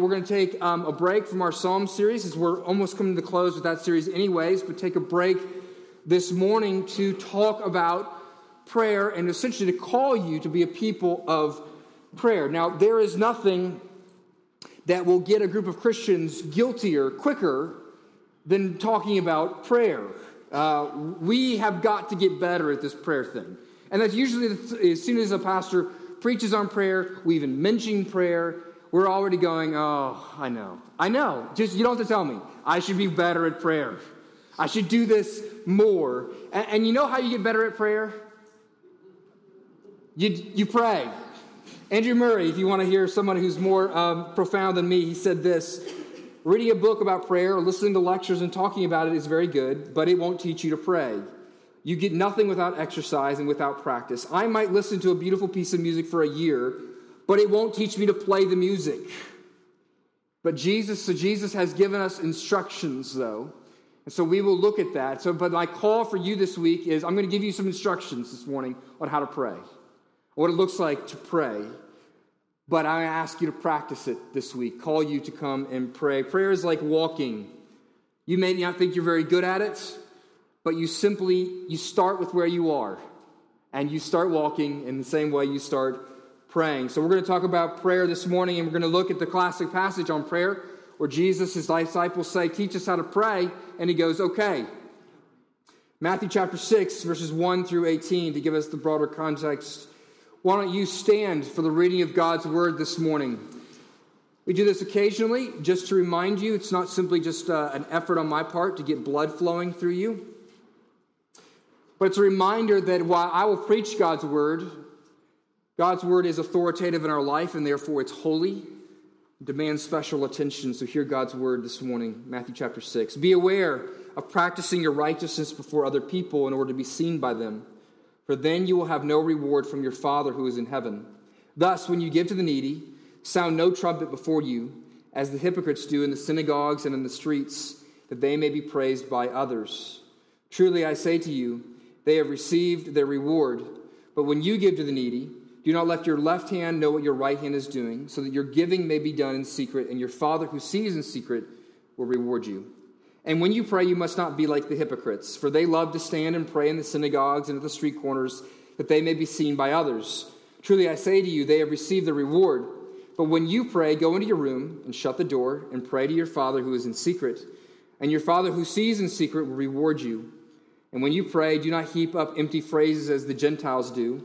we're going to take um, a break from our Psalm series as we're almost coming to the close with that series, anyways, but take a break this morning to talk about prayer and essentially to call you to be a people of prayer. Now, there is nothing that will get a group of Christians guiltier quicker than talking about prayer. Uh, we have got to get better at this prayer thing. And that's usually as soon as a pastor preaches on prayer, we even mention prayer, we're already going, oh, I know. I know. Just you don't have to tell me. I should be better at prayer. I should do this more. And, and you know how you get better at prayer? You, you pray. Andrew Murray, if you want to hear someone who's more um, profound than me, he said this Reading a book about prayer or listening to lectures and talking about it is very good, but it won't teach you to pray. You get nothing without exercise and without practice. I might listen to a beautiful piece of music for a year, but it won't teach me to play the music. But Jesus, so Jesus has given us instructions, though. And so we will look at that. So, but my call for you this week is I'm going to give you some instructions this morning on how to pray, what it looks like to pray. But I ask you to practice it this week, call you to come and pray. Prayer is like walking. You may not think you're very good at it, but you simply you start with where you are and you start walking in the same way you start praying. So we're going to talk about prayer this morning and we're going to look at the classic passage on prayer where Jesus his disciples say, "Teach us how to pray." And he goes, "Okay." Matthew chapter 6 verses 1 through 18 to give us the broader context why don't you stand for the reading of God's word this morning? We do this occasionally just to remind you it's not simply just uh, an effort on my part to get blood flowing through you, but it's a reminder that while I will preach God's word, God's word is authoritative in our life and therefore it's holy, demands special attention. So hear God's word this morning, Matthew chapter 6. Be aware of practicing your righteousness before other people in order to be seen by them for then you will have no reward from your Father who is in heaven. Thus, when you give to the needy, sound no trumpet before you, as the hypocrites do in the synagogues and in the streets, that they may be praised by others. Truly, I say to you, they have received their reward. But when you give to the needy, do not let your left hand know what your right hand is doing, so that your giving may be done in secret, and your Father who sees in secret will reward you. And when you pray, you must not be like the hypocrites, for they love to stand and pray in the synagogues and at the street corners, that they may be seen by others. Truly, I say to you, they have received the reward. But when you pray, go into your room and shut the door and pray to your Father who is in secret. And your Father who sees in secret will reward you. And when you pray, do not heap up empty phrases as the Gentiles do,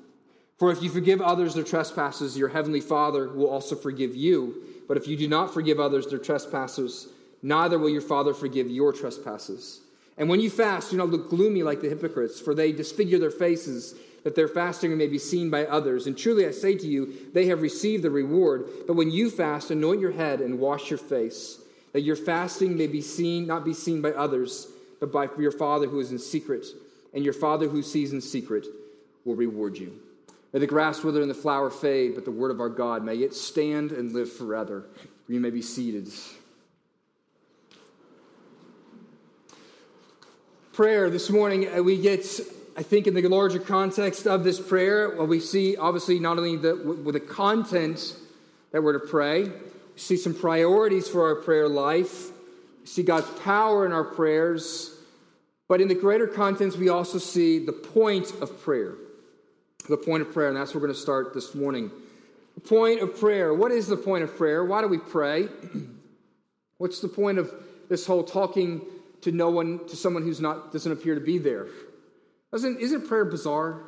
For if you forgive others their trespasses, your heavenly Father will also forgive you. But if you do not forgive others their trespasses, neither will your Father forgive your trespasses. And when you fast, do not look gloomy like the hypocrites, for they disfigure their faces, that their fasting may be seen by others. And truly I say to you, they have received the reward. But when you fast, anoint your head and wash your face, that your fasting may be seen, not be seen by others, but by your Father who is in secret. And your Father who sees in secret will reward you. May the grass wither and the flower fade, but the word of our God may it stand and live forever. You may be seated. prayer this morning, uh, we get, I think, in the larger context of this prayer, well, we see obviously not only the, with the content that we're to pray, we see some priorities for our prayer life, we see God's power in our prayers, but in the greater context, we also see the point of prayer. The point of prayer, and that's where we're going to start this morning. Point of prayer. What is the point of prayer? Why do we pray? What's the point of this whole talking to no one, to someone who's not, doesn't appear to be there. Doesn't, isn't prayer bizarre?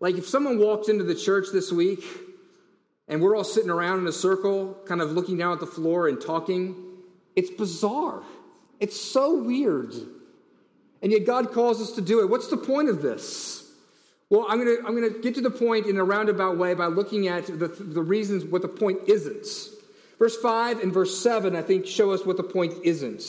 Like if someone walked into the church this week and we're all sitting around in a circle, kind of looking down at the floor and talking, it's bizarre. It's so weird. And yet God calls us to do it. What's the point of this? Well, I'm going to I'm going to get to the point in a roundabout way by looking at the, the reasons what the point isn't. Verse 5 and verse 7, I think, show us what the point isn't.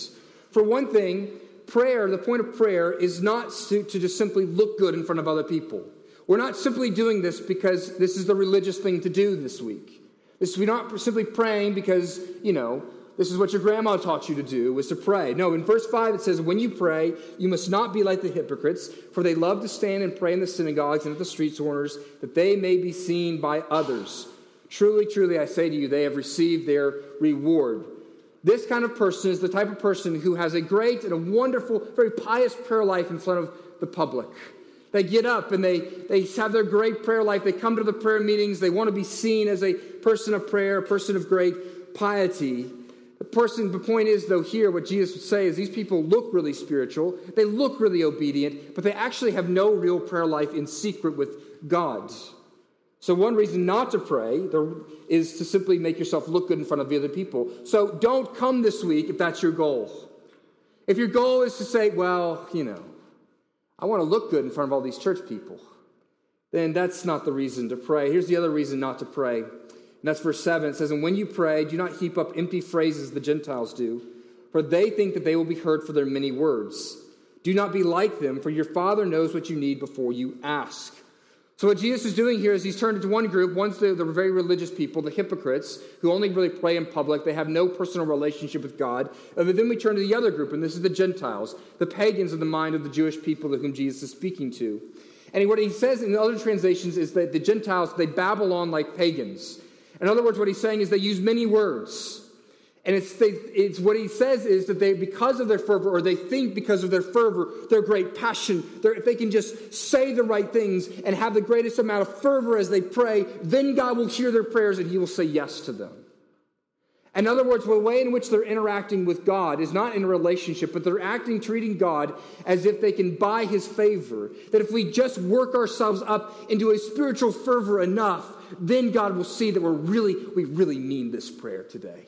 For one thing, prayer, the point of prayer, is not to, to just simply look good in front of other people. We're not simply doing this because this is the religious thing to do this week. This, we're not simply praying because, you know, this is what your grandma taught you to do, was to pray. No, in verse 5 it says, When you pray, you must not be like the hypocrites, for they love to stand and pray in the synagogues and at the street corners, that they may be seen by others. Truly, truly, I say to you, they have received their reward. This kind of person is the type of person who has a great and a wonderful, very pious prayer life in front of the public. They get up and they, they have their great prayer life. They come to the prayer meetings. They want to be seen as a person of prayer, a person of great piety. Person, the point is, though, here, what Jesus would say is these people look really spiritual, they look really obedient, but they actually have no real prayer life in secret with God. So, one reason not to pray is to simply make yourself look good in front of the other people. So, don't come this week if that's your goal. If your goal is to say, well, you know, I want to look good in front of all these church people, then that's not the reason to pray. Here's the other reason not to pray and that's verse 7. It says, And when you pray, do not heap up empty phrases the Gentiles do, for they think that they will be heard for their many words. Do not be like them, for your Father knows what you need before you ask. So, what Jesus is doing here is he's turned into one group. One's the, the very religious people, the hypocrites, who only really pray in public. They have no personal relationship with God. And then we turn to the other group, and this is the Gentiles, the pagans in the mind of the Jewish people to whom Jesus is speaking to. And what he says in other translations is that the Gentiles, they babble on like pagans. In other words, what he's saying is they use many words. And it's, they, it's what he says is that they, because of their fervor, or they think because of their fervor, their great passion, if they can just say the right things and have the greatest amount of fervor as they pray, then God will hear their prayers and he will say yes to them. In other words, the way in which they're interacting with God is not in a relationship, but they're acting, treating God as if they can buy his favor. That if we just work ourselves up into a spiritual fervor enough, then God will see that we're really, we really mean this prayer today.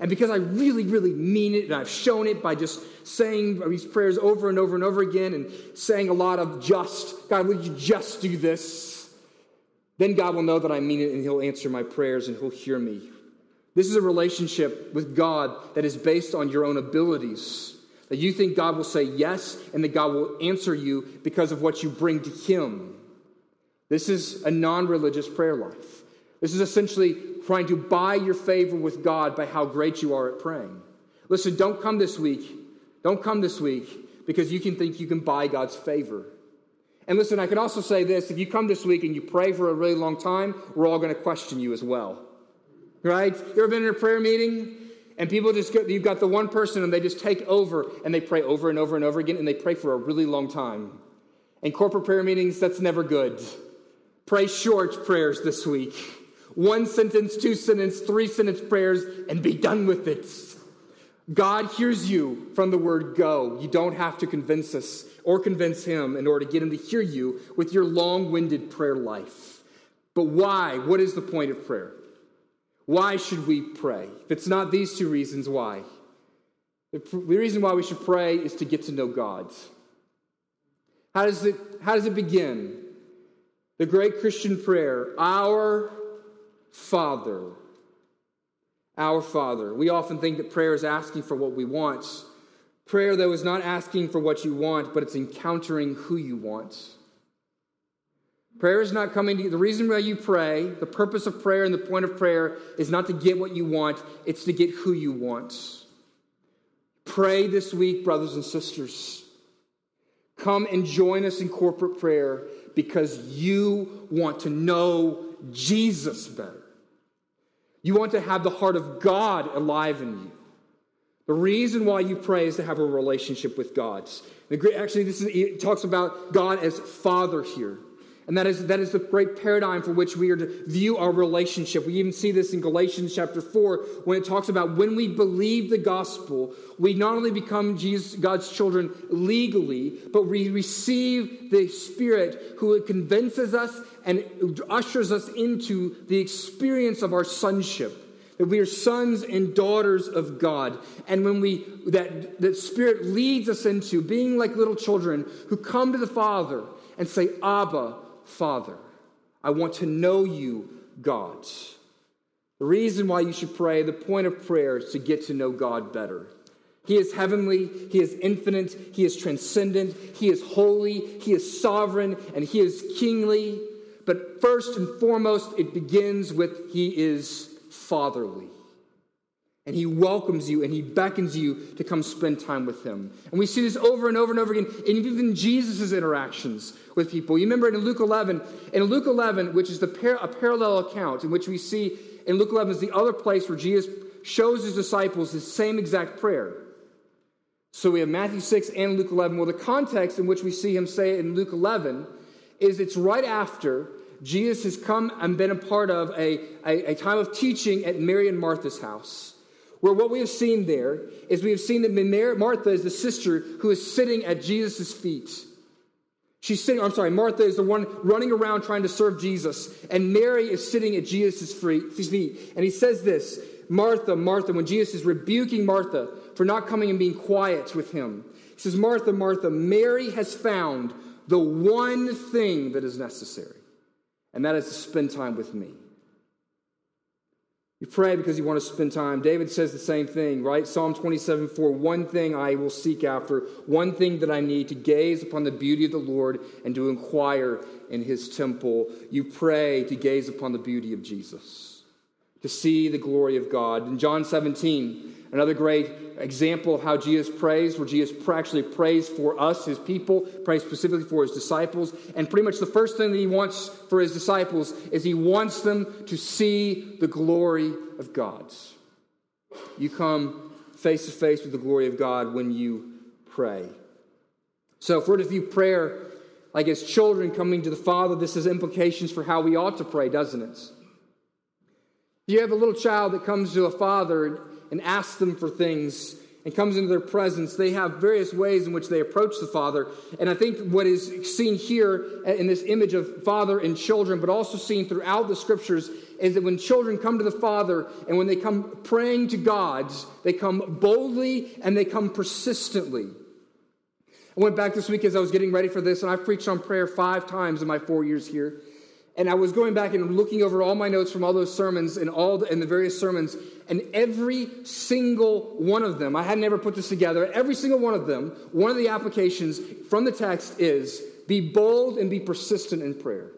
And because I really, really mean it, and I've shown it by just saying these prayers over and over and over again and saying a lot of just, God, would you just do this? Then God will know that I mean it and He'll answer my prayers and He'll hear me. This is a relationship with God that is based on your own abilities. That you think God will say yes and that God will answer you because of what you bring to Him. This is a non religious prayer life. This is essentially trying to buy your favor with God by how great you are at praying. Listen, don't come this week. Don't come this week because you can think you can buy God's favor. And listen, I can also say this if you come this week and you pray for a really long time, we're all going to question you as well. Right? You ever been in a prayer meeting and people just go, you've got the one person and they just take over and they pray over and over and over again and they pray for a really long time. In corporate prayer meetings, that's never good. Pray short prayers this week. One sentence, two sentence, three sentence prayers, and be done with it. God hears you from the word go. You don't have to convince us or convince him in order to get him to hear you with your long winded prayer life. But why? What is the point of prayer? Why should we pray? If it's not these two reasons, why? The reason why we should pray is to get to know God. How does it, how does it begin? The great Christian prayer, Our Father. Our Father. We often think that prayer is asking for what we want. Prayer, though, is not asking for what you want, but it's encountering who you want. Prayer is not coming to you. The reason why you pray, the purpose of prayer and the point of prayer is not to get what you want, it's to get who you want. Pray this week, brothers and sisters. Come and join us in corporate prayer because you want to know Jesus better. You want to have the heart of God alive in you. The reason why you pray is to have a relationship with God. Actually, this is, it talks about God as Father here. And that is, that is the great paradigm for which we are to view our relationship. We even see this in Galatians chapter 4 when it talks about when we believe the gospel, we not only become Jesus, God's children legally, but we receive the Spirit who convinces us and ushers us into the experience of our sonship that we are sons and daughters of God. And when we that that spirit leads us into being like little children who come to the Father and say, Abba, Father. I want to know you, God. The reason why you should pray, the point of prayer is to get to know God better, He is heavenly, He is infinite, He is transcendent, He is holy, He is sovereign, and He is kingly. But first and foremost, it begins with He is fatherly. And He welcomes you and He beckons you to come spend time with Him. And we see this over and over and over again in even Jesus' interactions with people. You remember in Luke 11, in Luke 11, which is the par- a parallel account in which we see in Luke 11 is the other place where Jesus shows his disciples the same exact prayer. So we have Matthew 6 and Luke 11. Well, the context in which we see him say it in Luke 11 is it's right after Jesus has come and been a part of a, a, a, time of teaching at Mary and Martha's house. Where what we have seen there is we have seen that Martha is the sister who is sitting at Jesus' feet. She's sitting, I'm sorry, Martha is the one running around trying to serve Jesus, and Mary is sitting at Jesus' feet. And he says this Martha, Martha, when Jesus is rebuking Martha for not coming and being quiet with him, he says, Martha, Martha, Mary has found the one thing that is necessary, and that is to spend time with me. You pray because you want to spend time. David says the same thing, right? Psalm 27 4 One thing I will seek after, one thing that I need to gaze upon the beauty of the Lord and to inquire in his temple. You pray to gaze upon the beauty of Jesus, to see the glory of God. In John 17, Another great example of how Jesus prays, where Jesus actually prays for us, his people, prays specifically for his disciples. And pretty much the first thing that he wants for his disciples is he wants them to see the glory of God. You come face to face with the glory of God when you pray. So, if we're to view prayer like as children coming to the Father, this has implications for how we ought to pray, doesn't it? You have a little child that comes to a father and asks them for things and comes into their presence, they have various ways in which they approach the Father. And I think what is seen here in this image of father and children, but also seen throughout the scriptures, is that when children come to the Father and when they come praying to God, they come boldly and they come persistently. I went back this week as I was getting ready for this, and I've preached on prayer five times in my four years here. And I was going back and looking over all my notes from all those sermons and all the, and the various sermons, and every single one of them, I had never put this together, every single one of them, one of the applications from the text is be bold and be persistent in prayer.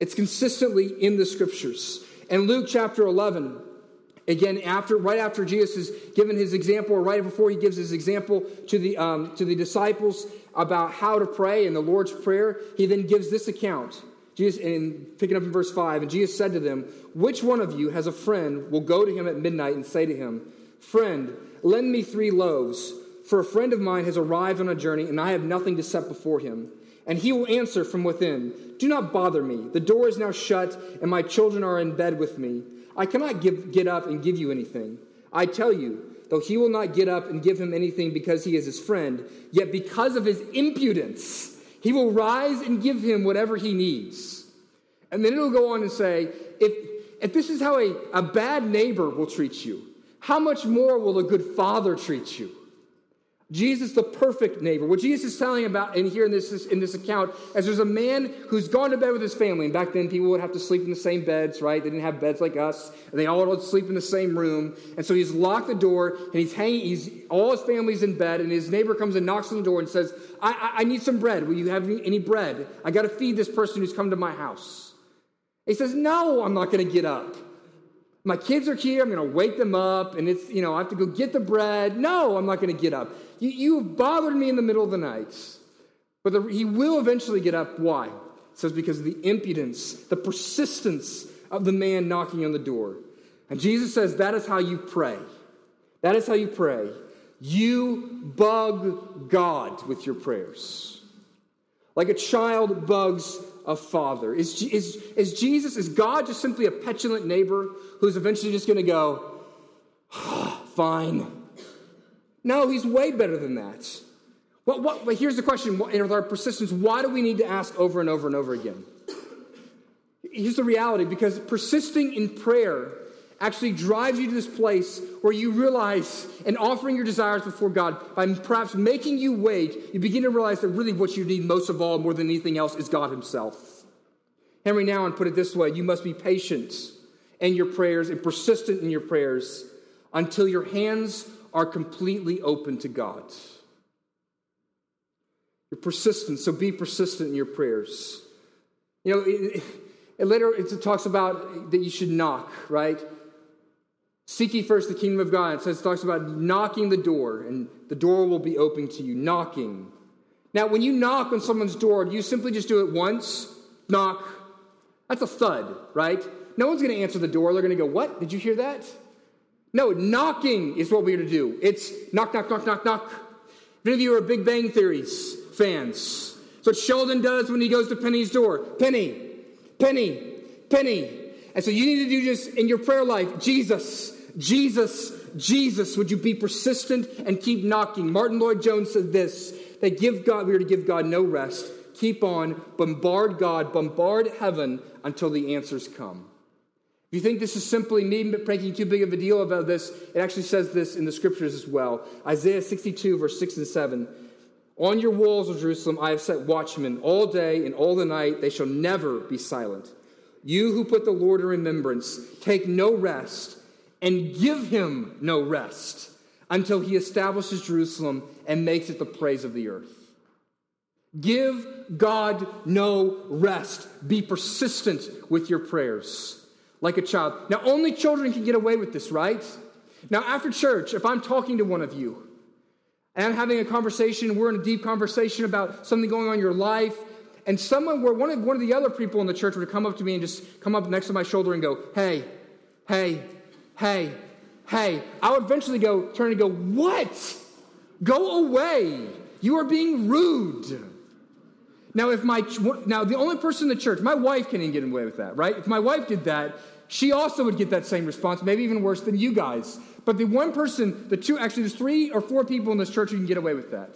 It's consistently in the scriptures. And Luke chapter 11, again, after right after Jesus has given his example, or right before he gives his example to the, um, to the disciples about how to pray in the Lord's Prayer, he then gives this account. Jesus, in picking up in verse 5, and Jesus said to them, Which one of you has a friend will go to him at midnight and say to him, Friend, lend me three loaves, for a friend of mine has arrived on a journey, and I have nothing to set before him. And he will answer from within, Do not bother me. The door is now shut, and my children are in bed with me. I cannot give, get up and give you anything. I tell you, though he will not get up and give him anything because he is his friend, yet because of his impudence, he will rise and give him whatever he needs. And then it'll go on and say, if, if this is how a, a bad neighbor will treat you, how much more will a good father treat you? Jesus, the perfect neighbor. What Jesus is telling about in here in this, in this account is there's a man who's gone to bed with his family. And back then, people would have to sleep in the same beds, right? They didn't have beds like us. And they all would sleep in the same room. And so he's locked the door and he's hanging, he's, all his family's in bed. And his neighbor comes and knocks on the door and says, I, I, I need some bread. Will you have any, any bread? I got to feed this person who's come to my house. He says, No, I'm not going to get up. My kids are here. I'm going to wake them up. And it's, you know, I have to go get the bread. No, I'm not going to get up. You, you have bothered me in the middle of the night. But the, he will eventually get up. Why? It says because of the impudence, the persistence of the man knocking on the door. And Jesus says that is how you pray. That is how you pray. You bug God with your prayers. Like a child bugs a father. Is, is, is Jesus, is God just simply a petulant neighbor who's eventually just going to go, oh, fine, no, he's way better than that. What, what, but here's the question with our persistence why do we need to ask over and over and over again? Here's the reality because persisting in prayer actually drives you to this place where you realize and offering your desires before God by perhaps making you wait, you begin to realize that really what you need most of all, more than anything else, is God Himself. Henri Nouwen put it this way you must be patient in your prayers and persistent in your prayers until your hands are completely open to God. You're persistent, so be persistent in your prayers. You know, it, it later it talks about that you should knock, right? Seek ye first the kingdom of God. It says it talks about knocking the door, and the door will be open to you. Knocking. Now, when you knock on someone's door, do you simply just do it once? Knock. That's a thud, right? No one's going to answer the door. They're going to go, What? Did you hear that? No, knocking is what we're to do. It's knock, knock, knock, knock, knock. If any of you are Big Bang Theories fans, that's what Sheldon does when he goes to Penny's door. Penny, Penny, Penny. And so you need to do just in your prayer life Jesus, Jesus, Jesus. Would you be persistent and keep knocking? Martyn Lloyd-Jones said this that give God, we are to give God no rest. Keep on, bombard God, bombard heaven until the answers come. If you think this is simply me making too big of a deal about this, it actually says this in the scriptures as well. Isaiah 62, verse 6 and 7. On your walls of Jerusalem, I have set watchmen all day and all the night. They shall never be silent. You who put the Lord in remembrance, take no rest and give him no rest until he establishes Jerusalem and makes it the praise of the earth. Give God no rest. Be persistent with your prayers like a child. Now, only children can get away with this, right? Now, after church, if I'm talking to one of you and I'm having a conversation, we're in a deep conversation about something going on in your life, and someone where one of, one of the other people in the church would come up to me and just come up next to my shoulder and go, hey, hey, hey, hey, I would eventually go, turn and go, what? Go away. You are being rude. Now, if my now the only person in the church, my wife can't even get away with that, right? If my wife did that, she also would get that same response, maybe even worse than you guys. But the one person, the two, actually, there's three or four people in this church who can get away with that.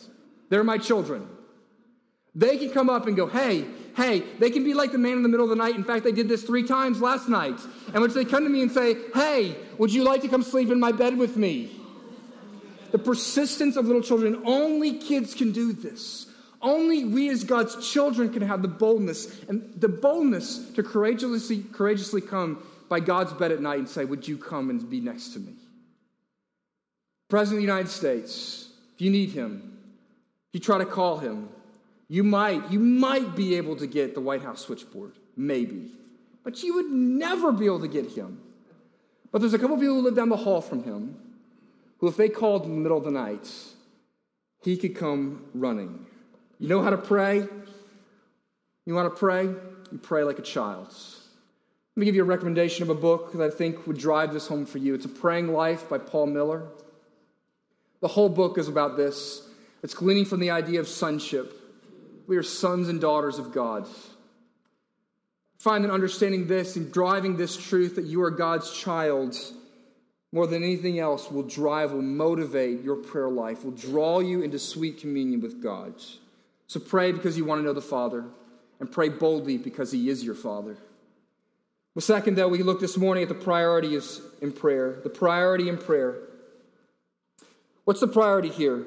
They're my children. They can come up and go, hey, hey, they can be like the man in the middle of the night. In fact, they did this three times last night. And which they come to me and say, hey, would you like to come sleep in my bed with me? The persistence of little children, only kids can do this. Only we as God's children can have the boldness and the boldness to courageously, courageously come by God's bed at night and say, Would you come and be next to me? President of the United States, if you need him, if you try to call him, you might, you might be able to get the White House switchboard, maybe. But you would never be able to get him. But there's a couple people who live down the hall from him who, if they called in the middle of the night, he could come running. You know how to pray? You want to pray? You pray like a child. Let me give you a recommendation of a book that I think would drive this home for you. It's A Praying Life by Paul Miller. The whole book is about this. It's gleaning from the idea of sonship. We are sons and daughters of God. Find that understanding this and driving this truth that you are God's child more than anything else will drive, will motivate your prayer life, will draw you into sweet communion with God. So pray because you want to know the Father, and pray boldly because He is your Father. Well, second, though, we look this morning at the priorities in prayer. The priority in prayer. What's the priority here?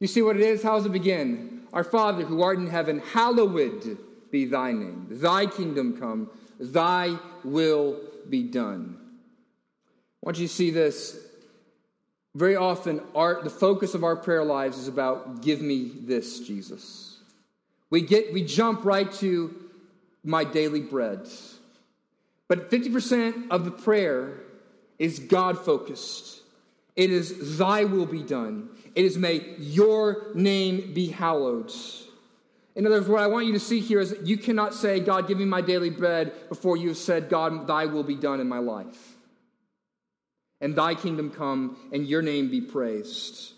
You see what it is? How does it begin? Our Father who art in heaven, hallowed be thy name. Thy kingdom come, thy will be done. I want you to see this. Very often, our, the focus of our prayer lives is about, give me this, Jesus. We, get, we jump right to my daily bread. But 50% of the prayer is God focused. It is thy will be done. It is may your name be hallowed. In other words, what I want you to see here is that you cannot say, God, give me my daily bread before you have said, God, thy will be done in my life. And thy kingdom come and your name be praised.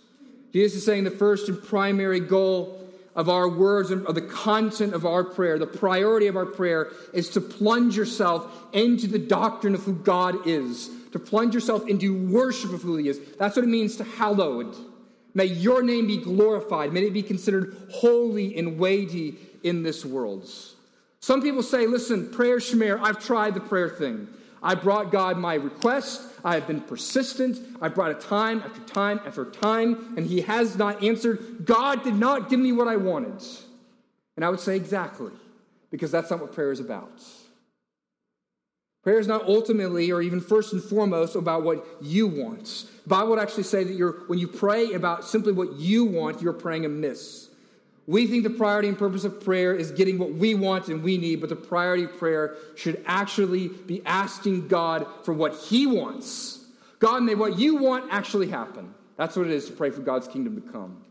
Jesus is saying the first and primary goal of our words and of the content of our prayer, the priority of our prayer is to plunge yourself into the doctrine of who God is, to plunge yourself into worship of who He is. That's what it means to hallowed. May your name be glorified. May it be considered holy and weighty in this world. Some people say, listen, prayer shemir, I've tried the prayer thing. I brought God my request. I have been persistent. I brought it time after time after time, and He has not answered. God did not give me what I wanted. And I would say, exactly, because that's not what prayer is about. Prayer is not ultimately or even first and foremost about what you want. The Bible would actually say that you're, when you pray about simply what you want, you're praying amiss. We think the priority and purpose of prayer is getting what we want and we need, but the priority of prayer should actually be asking God for what He wants. God, may what you want actually happen. That's what it is to pray for God's kingdom to come,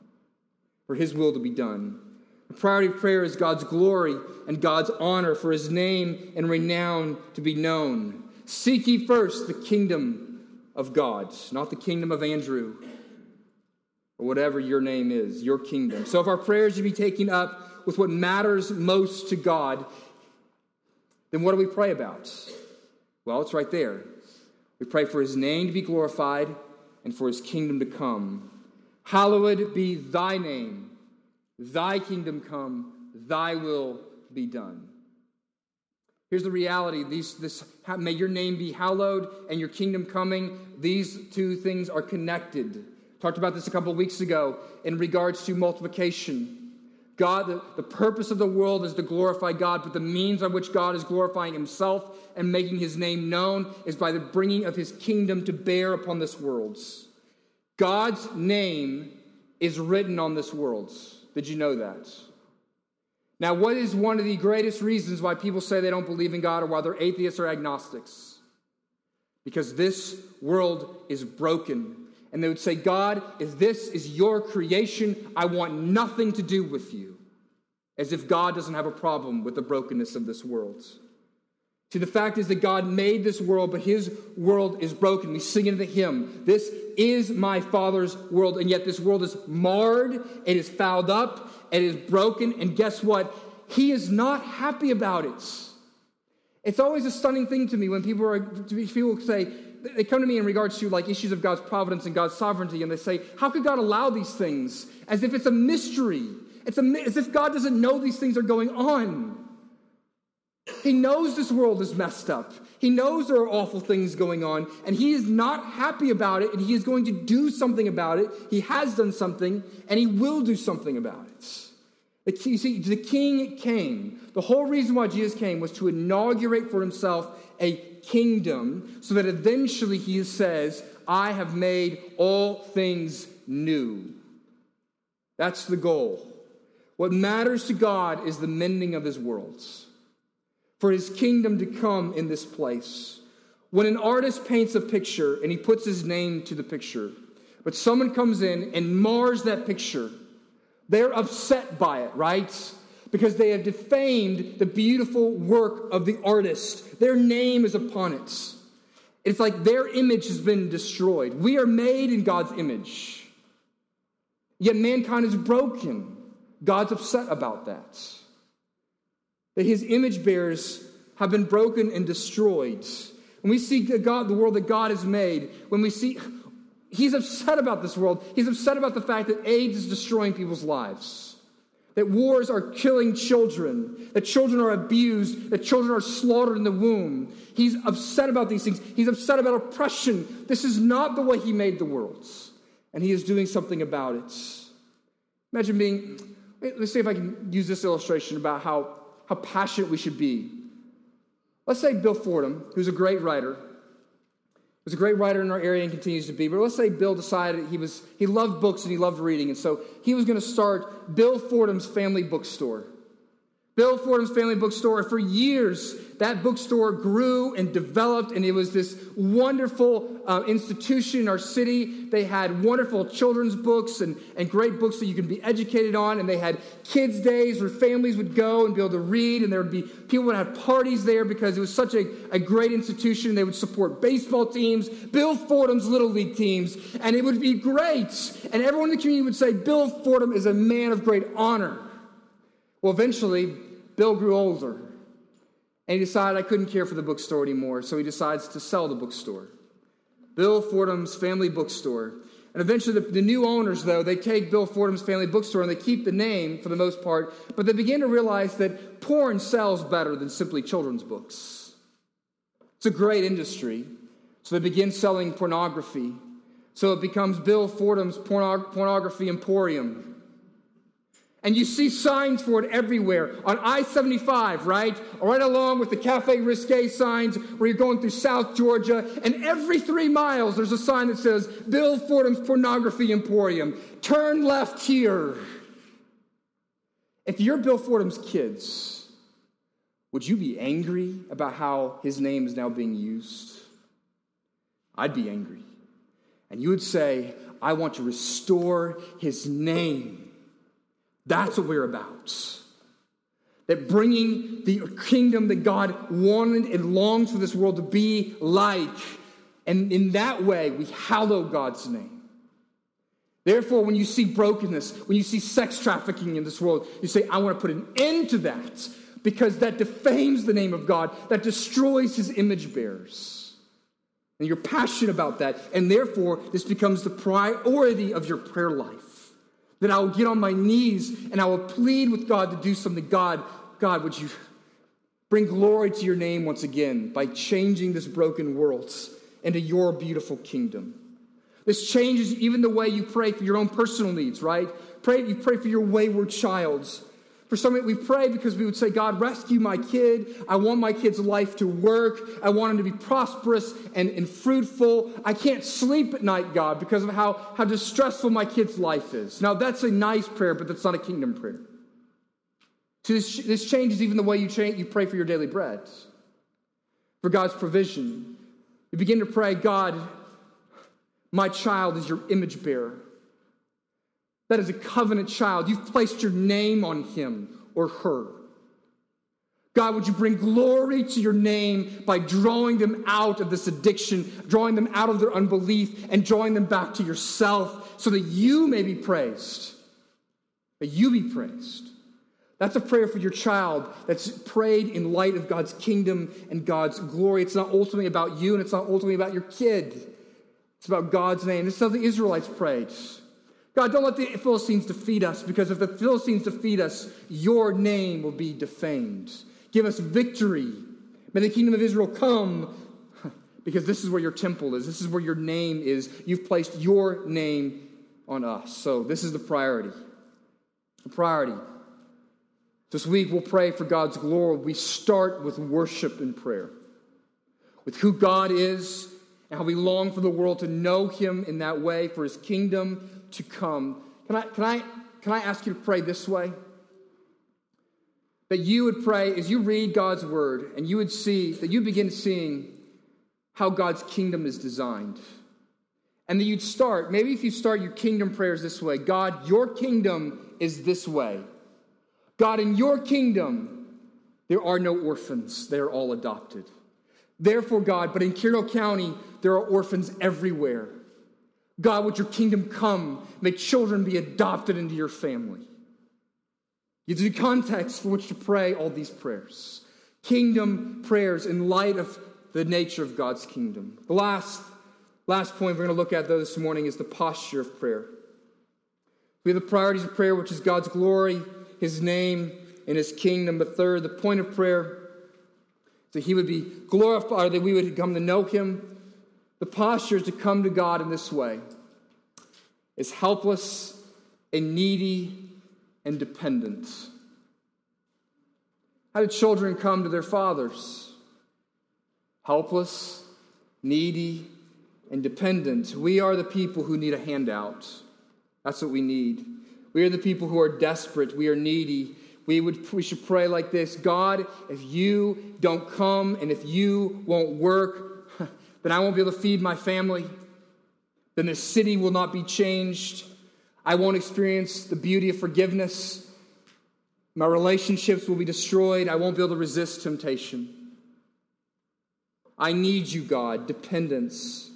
for His will to be done. The priority of prayer is God's glory and God's honor for his name and renown to be known. Seek ye first the kingdom of God, not the kingdom of Andrew or whatever your name is, your kingdom. So if our prayers should be taken up with what matters most to God, then what do we pray about? Well, it's right there. We pray for his name to be glorified and for his kingdom to come. Hallowed be thy name. Thy kingdom come, thy will be done. Here's the reality. These, this, may your name be hallowed and your kingdom coming. These two things are connected. Talked about this a couple weeks ago in regards to multiplication. God, the, the purpose of the world is to glorify God, but the means by which God is glorifying himself and making his name known is by the bringing of his kingdom to bear upon this world. God's name is written on this world. Did you know that? Now, what is one of the greatest reasons why people say they don't believe in God or why they're atheists or agnostics? Because this world is broken. And they would say, God, if this is your creation, I want nothing to do with you. As if God doesn't have a problem with the brokenness of this world. See, the fact is that God made this world, but his world is broken. We sing into the hymn, This is my Father's world, and yet this world is marred, it is fouled up, it is broken, and guess what? He is not happy about it. It's always a stunning thing to me when people are people say they come to me in regards to like issues of God's providence and God's sovereignty, and they say, "How could God allow these things?" As if it's a mystery. It's a, as if God doesn't know these things are going on. He knows this world is messed up. He knows there are awful things going on, and he is not happy about it, and he is going to do something about it. He has done something, and he will do something about it. The, you see, the king came. The whole reason why Jesus came was to inaugurate for himself a kingdom so that eventually he says, I have made all things new. That's the goal. What matters to God is the mending of his worlds for his kingdom to come in this place. When an artist paints a picture and he puts his name to the picture, but someone comes in and mars that picture, they're upset by it, right? Because they have defamed the beautiful work of the artist. Their name is upon it. It's like their image has been destroyed. We are made in God's image. Yet mankind is broken. God's upset about that that his image bearers have been broken and destroyed. When we see God, the world that God has made, when we see, he's upset about this world. He's upset about the fact that AIDS is destroying people's lives, that wars are killing children, that children are abused, that children are slaughtered in the womb. He's upset about these things. He's upset about oppression. This is not the way he made the world, and he is doing something about it. Imagine being, let's see if I can use this illustration about how how passionate we should be. Let's say Bill Fordham, who's a great writer, was a great writer in our area and continues to be. But let's say Bill decided he was he loved books and he loved reading, and so he was going to start Bill Fordham's Family Bookstore. Bill Fordham's Family Bookstore. For years, that bookstore grew and developed, and it was this wonderful uh, institution in our city. They had wonderful children's books and, and great books that you can be educated on, and they had kids' days where families would go and be able to read, and there would be people would have parties there because it was such a, a great institution. They would support baseball teams, Bill Fordham's Little League teams, and it would be great. And everyone in the community would say, Bill Fordham is a man of great honor. Well, eventually, Bill grew older and he decided I couldn't care for the bookstore anymore, so he decides to sell the bookstore. Bill Fordham's family bookstore. And eventually, the, the, new owners, though, they take Bill Fordham's family bookstore and they keep the name for the most part, but they begin to realize that porn sells better than simply children's books. It's a great industry. So they begin selling pornography. So it becomes Bill Fordham's pornog- pornography emporium. And you see signs for it everywhere on I 75, right? Right along with the Cafe Risque signs where you're going through South Georgia. And every three miles, there's a sign that says Bill Fordham's Pornography Emporium. Turn left here. If you're Bill Fordham's kids, would you be angry about how his name is now being used? I'd be angry. And you would say, I want to restore his name that's what we're about. That bringing the kingdom that God wanted and longed for this world to be like. And in that way, we hallow God's name. Therefore, when you see brokenness, when you see sex trafficking in this world, you say, I want to put an end to that because that defames the name of God, that destroys his image bearers. And you're passionate about that. And therefore, this becomes the priority of your prayer life that I will get on my knees and I will plead with God to do something. God, God, would you bring glory to your name once again by changing this broken world into your beautiful kingdom? This changes even the way you pray for your own personal needs, right? Pray, you pray for your wayward child's for some, we pray because we would say, God, rescue my kid. I want my kid's life to work. I want him to be prosperous and, and fruitful. I can't sleep at night, God, because of how, how distressful my kid's life is. Now, that's a nice prayer, but that's not a kingdom prayer. So this, this changes even the way you, change, you pray for your daily bread, for God's provision. You begin to pray, God, my child is your image bearer. That is a covenant child. You've placed your name on him or her. God, would you bring glory to your name by drawing them out of this addiction, drawing them out of their unbelief, and drawing them back to yourself so that you may be praised. That you be praised. That's a prayer for your child that's prayed in light of God's kingdom and God's glory. It's not ultimately about you and it's not ultimately about your kid. It's about God's name. Is how the Israelites prayed. God, don't let the Philistines defeat us, because if the Philistines defeat us, your name will be defamed. Give us victory. May the kingdom of Israel come, because this is where your temple is. This is where your name is. You've placed your name on us. So this is the priority. The priority. This week we'll pray for God's glory. We start with worship and prayer, with who God is and how we long for the world to know Him in that way, for His kingdom to come. Can I, can I, can I ask you to pray this way? That you would pray as you read God's word and you would see, that you begin seeing how God's kingdom is designed. And that you'd start, maybe if you start your kingdom prayers this way God, your kingdom is this way. God, in your kingdom, there are no orphans, they're all adopted. Therefore, God, but in Kiro County, there are orphans everywhere. God, would your kingdom come? May children be adopted into your family. Gives you context for which to pray all these prayers. Kingdom prayers in light of the nature of God's kingdom. The last, last point we're going to look at, though, this morning is the posture of prayer. We have the priorities of prayer, which is God's glory, His name, and His kingdom. But third, the point of prayer that He would be glorified, that we would come to know Him the posture is to come to God in this way is helpless and needy and dependent. How do children come to their fathers? Helpless, needy, and dependent. We are the people who need a handout. That's what we need. We are the people who are desperate. We are needy. We, would, we should pray like this God, if you don't come and if you won't work, then I won't be able to feed my family. Then the city will not be changed. I won't experience the beauty of forgiveness. My relationships will be destroyed. I won't be able to resist temptation. I need you, God, dependence.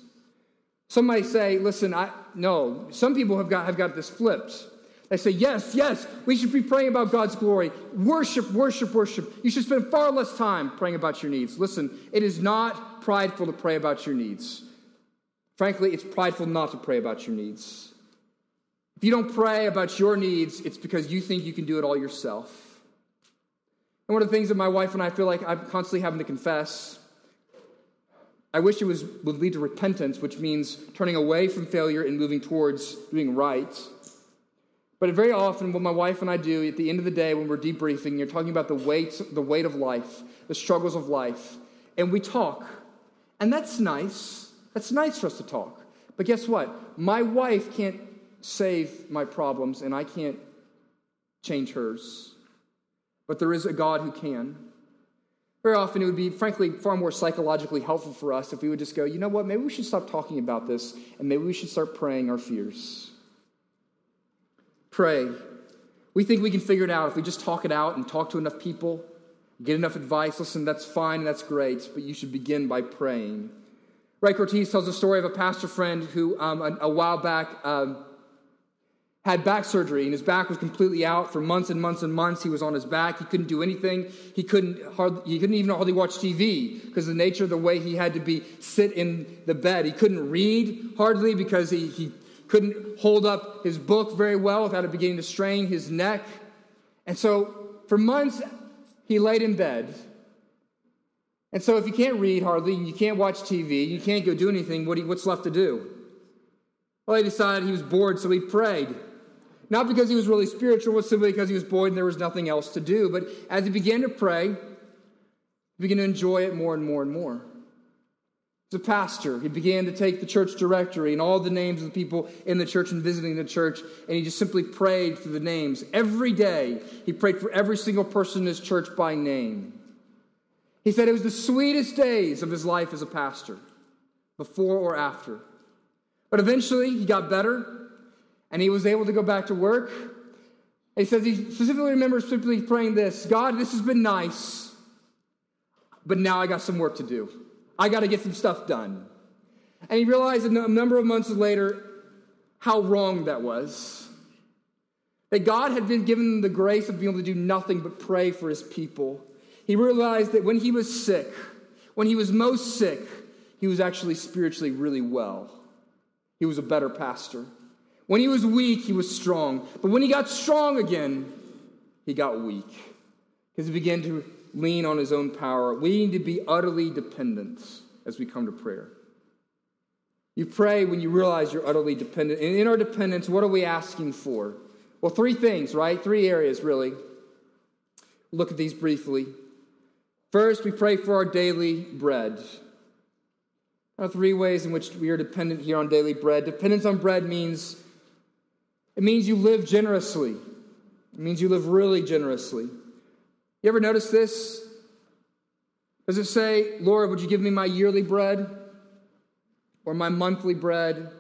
Some might say, listen, I no. Some people have got have got this flipped. They say, yes, yes, we should be praying about God's glory. Worship, worship, worship. You should spend far less time praying about your needs. Listen, it is not prideful to pray about your needs. Frankly, it's prideful not to pray about your needs. If you don't pray about your needs, it's because you think you can do it all yourself. And one of the things that my wife and I feel like I'm constantly having to confess I wish it was, would lead to repentance, which means turning away from failure and moving towards doing right. But very often, what my wife and I do at the end of the day when we're debriefing, you're talking about the weight, the weight of life, the struggles of life, and we talk. And that's nice. That's nice for us to talk. But guess what? My wife can't save my problems, and I can't change hers. But there is a God who can. Very often, it would be, frankly, far more psychologically helpful for us if we would just go, you know what, maybe we should stop talking about this, and maybe we should start praying our fears. Pray. We think we can figure it out if we just talk it out and talk to enough people, get enough advice. Listen, that's fine, and that's great, but you should begin by praying. Ray Cortez tells a story of a pastor friend who, um, a, a, while back, um, had back surgery and his back was completely out for months and months and months. He was on his back. He couldn't do anything. He couldn't, hardly, he couldn't even hardly watch TV because of the nature of the way he had to be sit in the bed. He couldn't read hardly because he, he couldn't hold up his book very well without it beginning to strain his neck. And so for months, he laid in bed. And so if you can't read hardly, and you can't watch TV, you can't go do anything, what what's left to do? Well, he decided he was bored, so he prayed. Not because he was really spiritual, but simply because he was bored and there was nothing else to do. But as he began to pray, he began to enjoy it more and more and more. A pastor, he began to take the church directory and all the names of the people in the church and visiting the church, and he just simply prayed through the names. Every day, he prayed for every single person in his church by name. He said it was the sweetest days of his life as a pastor, before or after. But eventually, he got better, and he was able to go back to work. he says he specifically remembers simply praying this God, this has been nice, but now I got some work to do. I got to get some stuff done. And he realized a number of months later how wrong that was. That God had been given him the grace of being able to do nothing but pray for his people. He realized that when he was sick, when he was most sick, he was actually spiritually really well. He was a better pastor. When he was weak, he was strong. But when he got strong again, he got weak because he began to lean on his own power. We need to be utterly dependent as we come to prayer. You pray when you realize you're utterly dependent. And in our dependence, what are we asking for? Well, three things, right? Three areas, really. Look at these briefly. First, we pray for our daily bread. There are three ways in which we are dependent here on daily bread. Dependence on bread means it means you live generously. It means you live really generously. You ever notice this? Does it say, Lord, would you give me my yearly bread, or my monthly bread,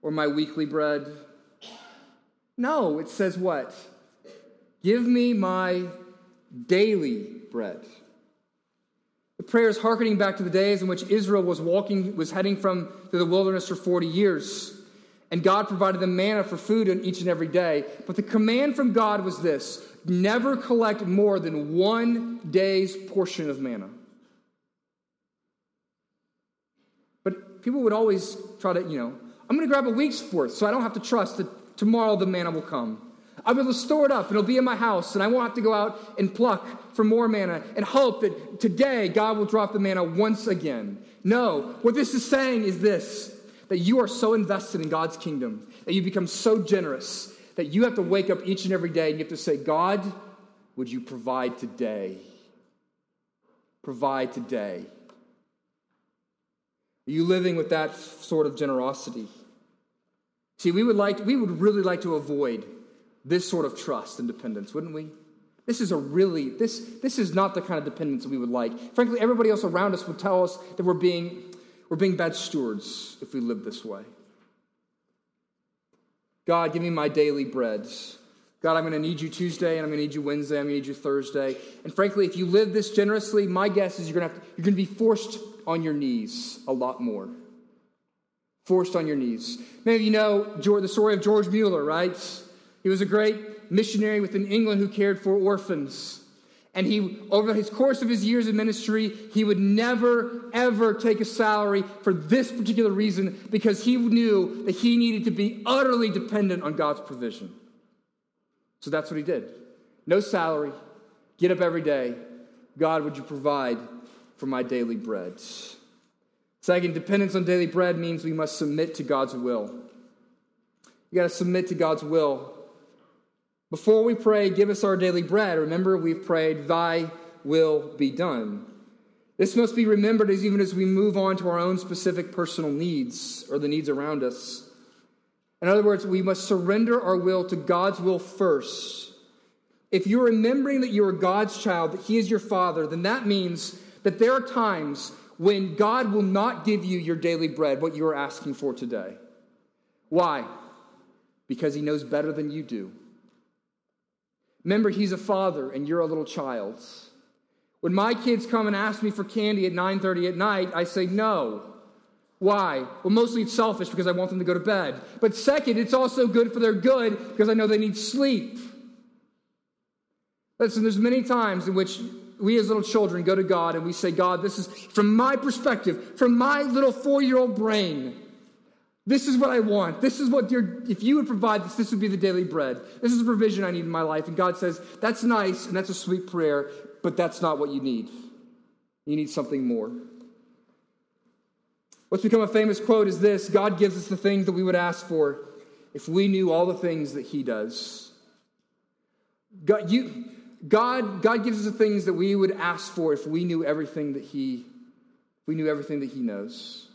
or my weekly bread? No, it says what? Give me my daily bread. The prayer is hearkening back to the days in which Israel was walking, was heading from through the wilderness for 40 years. And God provided them manna for food on each and every day. But the command from God was this never collect more than one day's portion of manna. But people would always try to, you know, I'm going to grab a week's worth so I don't have to trust that tomorrow the manna will come. I'll be able to store it up and it'll be in my house and I won't have to go out and pluck for more manna and hope that today God will drop the manna once again. No, what this is saying is this that you are so invested in God's kingdom, that you become so generous that you have to wake up each and every day and you have to say, God, would you provide today? Provide today. Are you living with that sort of generosity? See, we would like we would really like to avoid this sort of trust and dependence, wouldn't we? This is a really this this is not the kind of dependence we would like. Frankly, everybody else around us would tell us that we're being we're being bad stewards if we live this way. God, give me my daily bread. God, I'm going to need you Tuesday, and I'm going to need you Wednesday, I'm going to need you Thursday. And frankly, if you live this generously, my guess is you're going to, have to, you're going to be forced on your knees a lot more. Forced on your knees. Many of you know the story of George Mueller, right? He was a great missionary within England who cared for orphans. And he, over his course of his years of ministry, he would never, ever take a salary for this particular reason because he knew that he needed to be utterly dependent on God's provision. So that's what he did. No salary, get up every day. God, would you provide for my daily bread? Second, dependence on daily bread means we must submit to God's will. You got to submit to God's will. Before we pray, give us our daily bread, remember we've prayed, Thy will be done. This must be remembered as even as we move on to our own specific personal needs or the needs around us. In other words, we must surrender our will to God's will first. If you're remembering that you are God's child, that He is your Father, then that means that there are times when God will not give you your daily bread, what you are asking for today. Why? Because He knows better than you do. Remember, He's a father and you're a little child. When my kids come and ask me for candy at 9:30 at night, I say no. Why? Well, mostly it's selfish because I want them to go to bed. But second, it's also good for their good because I know they need sleep. Listen, there's many times in which we as little children go to God and we say, God, this is from my perspective, from my little four year old brain. This is what I want. This is what, dear, if you would provide this, this would be the daily bread. This is the provision I need in my life. And God says, that's nice and that's a sweet prayer, but that's not what you need. You need something more. What's become a famous quote is this God gives us the things that we would ask for if we knew all the things that He does. God, you, God, God gives us the things that we would ask for if we knew everything that He, we knew everything that He knows.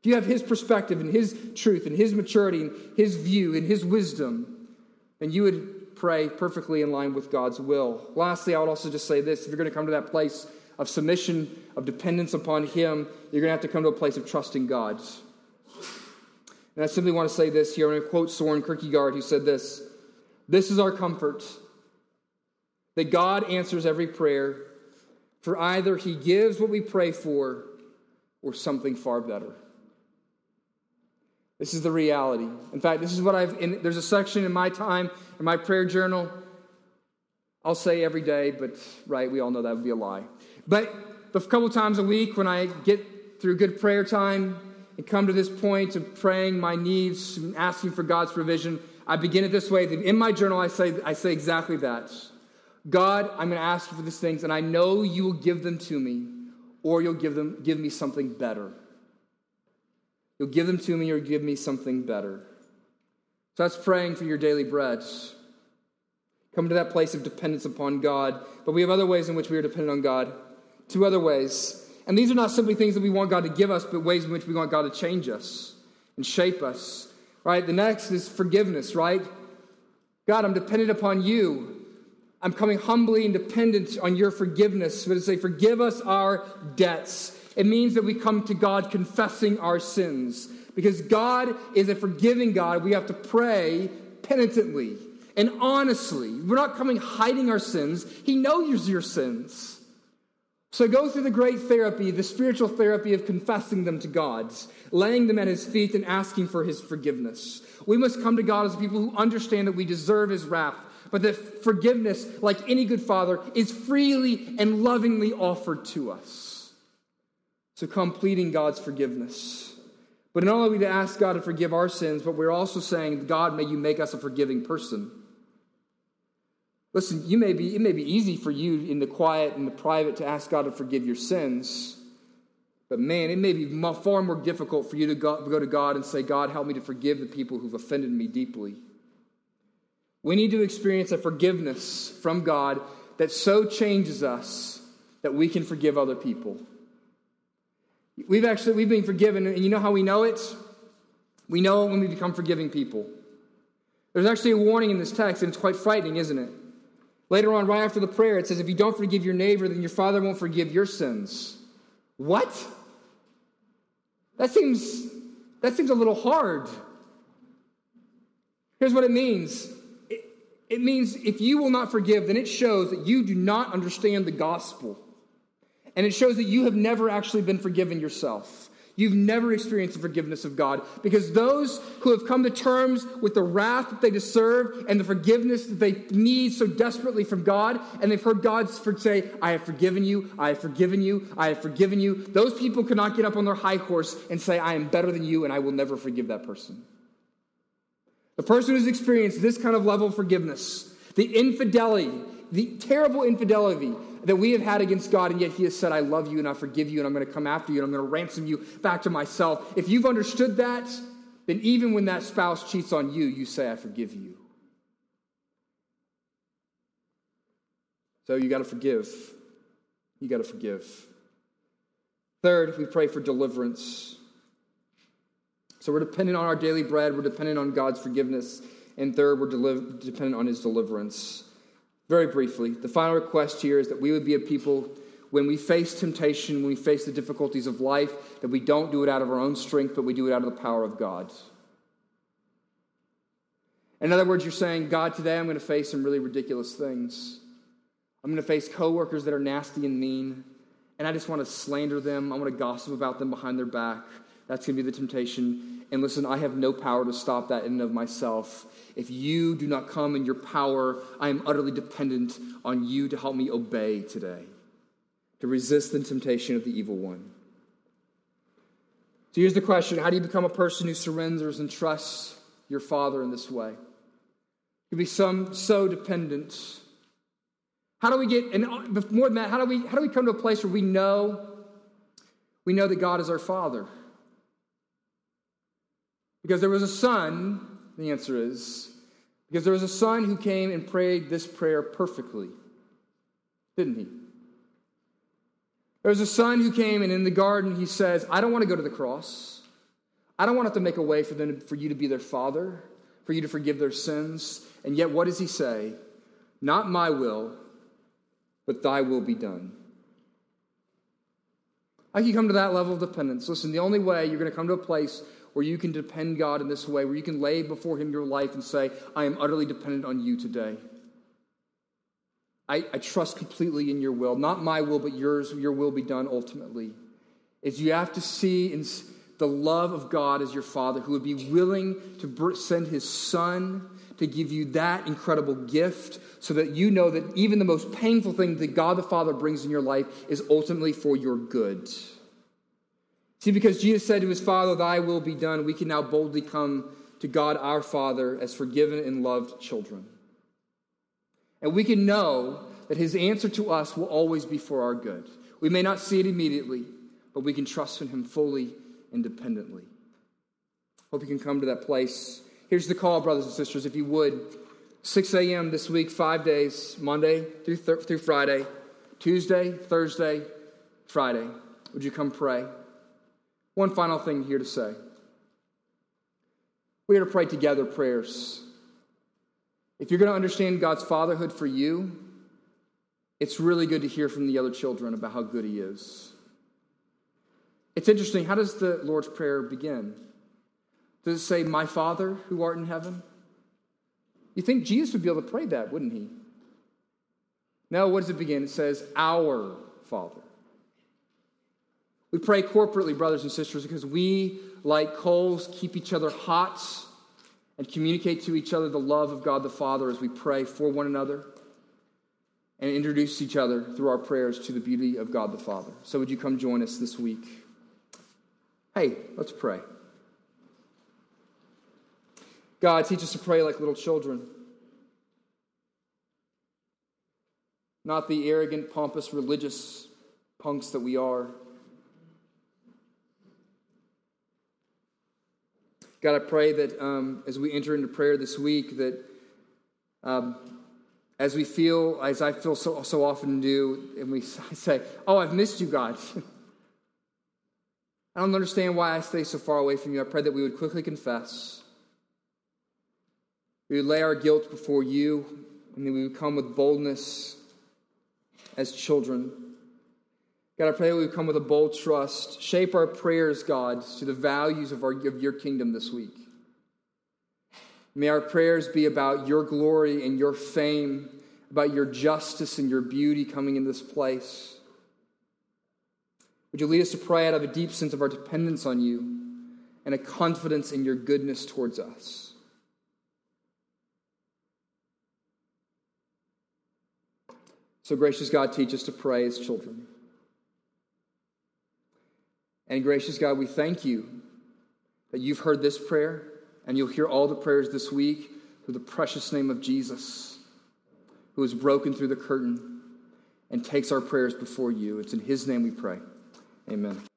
If you have His perspective and His truth and His maturity and His view and His wisdom, then you would pray perfectly in line with God's will. Lastly, I would also just say this if you're going to come to that place of submission, of dependence upon Him, you're going to have to come to a place of trusting God. And I simply want to say this here. I'm going to quote Soren Kierkegaard, who said this This is our comfort that God answers every prayer, for either He gives what we pray for or something far better. This is the reality. In fact, this is what I've, in, there's a section in my time, in my prayer journal, I'll say every day, but right, we all know that would be a lie. But a couple times a week when I get through good prayer time and come to this point of praying my needs and asking for God's provision, I begin it this way. In my journal, I say, I say exactly that. God, I'm going to ask you for these things, and I know you will give them to me, or you'll give, them, give me something better. You'll give them to me, or give me something better. So that's praying for your daily bread. Come to that place of dependence upon God. But we have other ways in which we are dependent on God. Two other ways. And these are not simply things that we want God to give us, but ways in which we want God to change us and shape us. Right? The next is forgiveness, right? God, I'm dependent upon you. I'm coming humbly and dependent on your forgiveness. But to say, forgive us our debts. It means that we come to God confessing our sins. Because God is a forgiving God, we have to pray penitently and honestly. We're not coming hiding our sins. He knows your sins. So go through the great therapy, the spiritual therapy of confessing them to God, laying them at his feet and asking for his forgiveness. We must come to God as people who understand that we deserve his wrath but that forgiveness, like any good father, is freely and lovingly offered to us. So come pleading God's forgiveness. But not only we to ask God to forgive our sins, but we're also saying, God, may you make us a forgiving person. Listen, you may be, it may be easy for you in the quiet and the private to ask God to forgive your sins. But man, it may be far more difficult for you to go, go to God and say, God, help me to forgive the people who've offended me deeply. We need to experience a forgiveness from God that so changes us that we can forgive other people. We've actually we've been forgiven, and you know how we know it? We know it when we become forgiving people. There's actually a warning in this text, and it's quite frightening, isn't it? Later on, right after the prayer, it says, If you don't forgive your neighbor, then your father won't forgive your sins. What? That seems that seems a little hard. Here's what it means it means if you will not forgive, then it shows that you do not understand the gospel. And it shows that you have never actually been forgiven yourself. You've never experienced the forgiveness of God. Because those who have come to terms with the wrath that they deserve and the forgiveness that they need so desperately from God, and they've heard God say, I have forgiven you, I have forgiven you, I have forgiven you, those people cannot get up on their high horse and say, I am better than you, and I will never forgive that person. The person who's experienced this kind of level of forgiveness, the infidelity, the terrible infidelity that we have had against God, and yet He has said, I love you and I forgive you and I'm going to come after you and I'm going to ransom you back to myself. If you've understood that, then even when that spouse cheats on you, you say, I forgive you. So you got to forgive. You got to forgive. Third, we pray for deliverance. So we're dependent on our daily bread, we're dependent on God's forgiveness. And third, we're deli- dependent on his deliverance. Very briefly, the final request here is that we would be a people when we face temptation, when we face the difficulties of life, that we don't do it out of our own strength, but we do it out of the power of God. In other words, you're saying, God, today I'm going to face some really ridiculous things. I'm going to face coworkers that are nasty and mean, and I just want to slander them. I want to gossip about them behind their back. That's going to be the temptation. And listen, I have no power to stop that in and of myself. If you do not come in your power, I am utterly dependent on you to help me obey today, to resist the temptation of the evil one. So here's the question How do you become a person who surrenders and trusts your Father in this way? You be some so dependent. How do we get, and uh, more than that, how do we, how do we come to a place where we know, we know that God is our Father? Because there was a son, the answer is, because there was a son who came and prayed this prayer perfectly, didn't he? There was a son who came, and in the garden, he says, I don't want to go to the cross. I don't want to have to make a way for, them, for you to be their father, for you to forgive their sins. And yet, what does he say? Not my will, but thy will be done. How can you come to that level of dependence? Listen, the only way you're going to come to a place where you can depend God in this way, where you can lay before Him your life and say, I am utterly dependent on you today. I, I trust completely in your will. Not my will, but yours, your will be done ultimately. Is you have to see in the love of God as your Father, who would be willing to send His Son to give you that incredible gift so that you know that even the most painful thing that God the Father brings in your life is ultimately for your good. See, because Jesus said to his Father, Thy will be done, we can now boldly come to God our Father as forgiven and loved children. And we can know that his answer to us will always be for our good. We may not see it immediately, but we can trust in him fully and dependently. Hope you can come to that place. Here's the call, brothers and sisters, if you would. 6 a.m. this week, five days, Monday through, th- through Friday, Tuesday, Thursday, Friday. Would you come pray? One final thing here to say. We are to pray together prayers. If you're going to understand God's fatherhood for you, it's really good to hear from the other children about how good He is. It's interesting. How does the Lord's Prayer begin? Does it say, My Father who art in heaven? You think Jesus would be able to pray that, wouldn't he? No, what does it begin? It says, Our Father. We pray corporately, brothers and sisters, because we, like coals, keep each other hot and communicate to each other the love of God the Father as we pray for one another and introduce each other through our prayers to the beauty of God the Father. So, would you come join us this week? Hey, let's pray. God, teach us to pray like little children. Not the arrogant, pompous, religious punks that we are. God, I pray that um, as we enter into prayer this week, that um, as we feel, as I feel so, so often do, and we say, Oh, I've missed you, God. I don't understand why I stay so far away from you. I pray that we would quickly confess. We would lay our guilt before you, and then we would come with boldness as children. God, I pray that we come with a bold trust. Shape our prayers, God, to the values of, our, of your kingdom this week. May our prayers be about your glory and your fame, about your justice and your beauty coming in this place. Would you lead us to pray out of a deep sense of our dependence on you and a confidence in your goodness towards us? So, gracious God, teach us to pray as children. And gracious God, we thank you that you've heard this prayer and you'll hear all the prayers this week through the precious name of Jesus, who has broken through the curtain and takes our prayers before you. It's in his name we pray. Amen.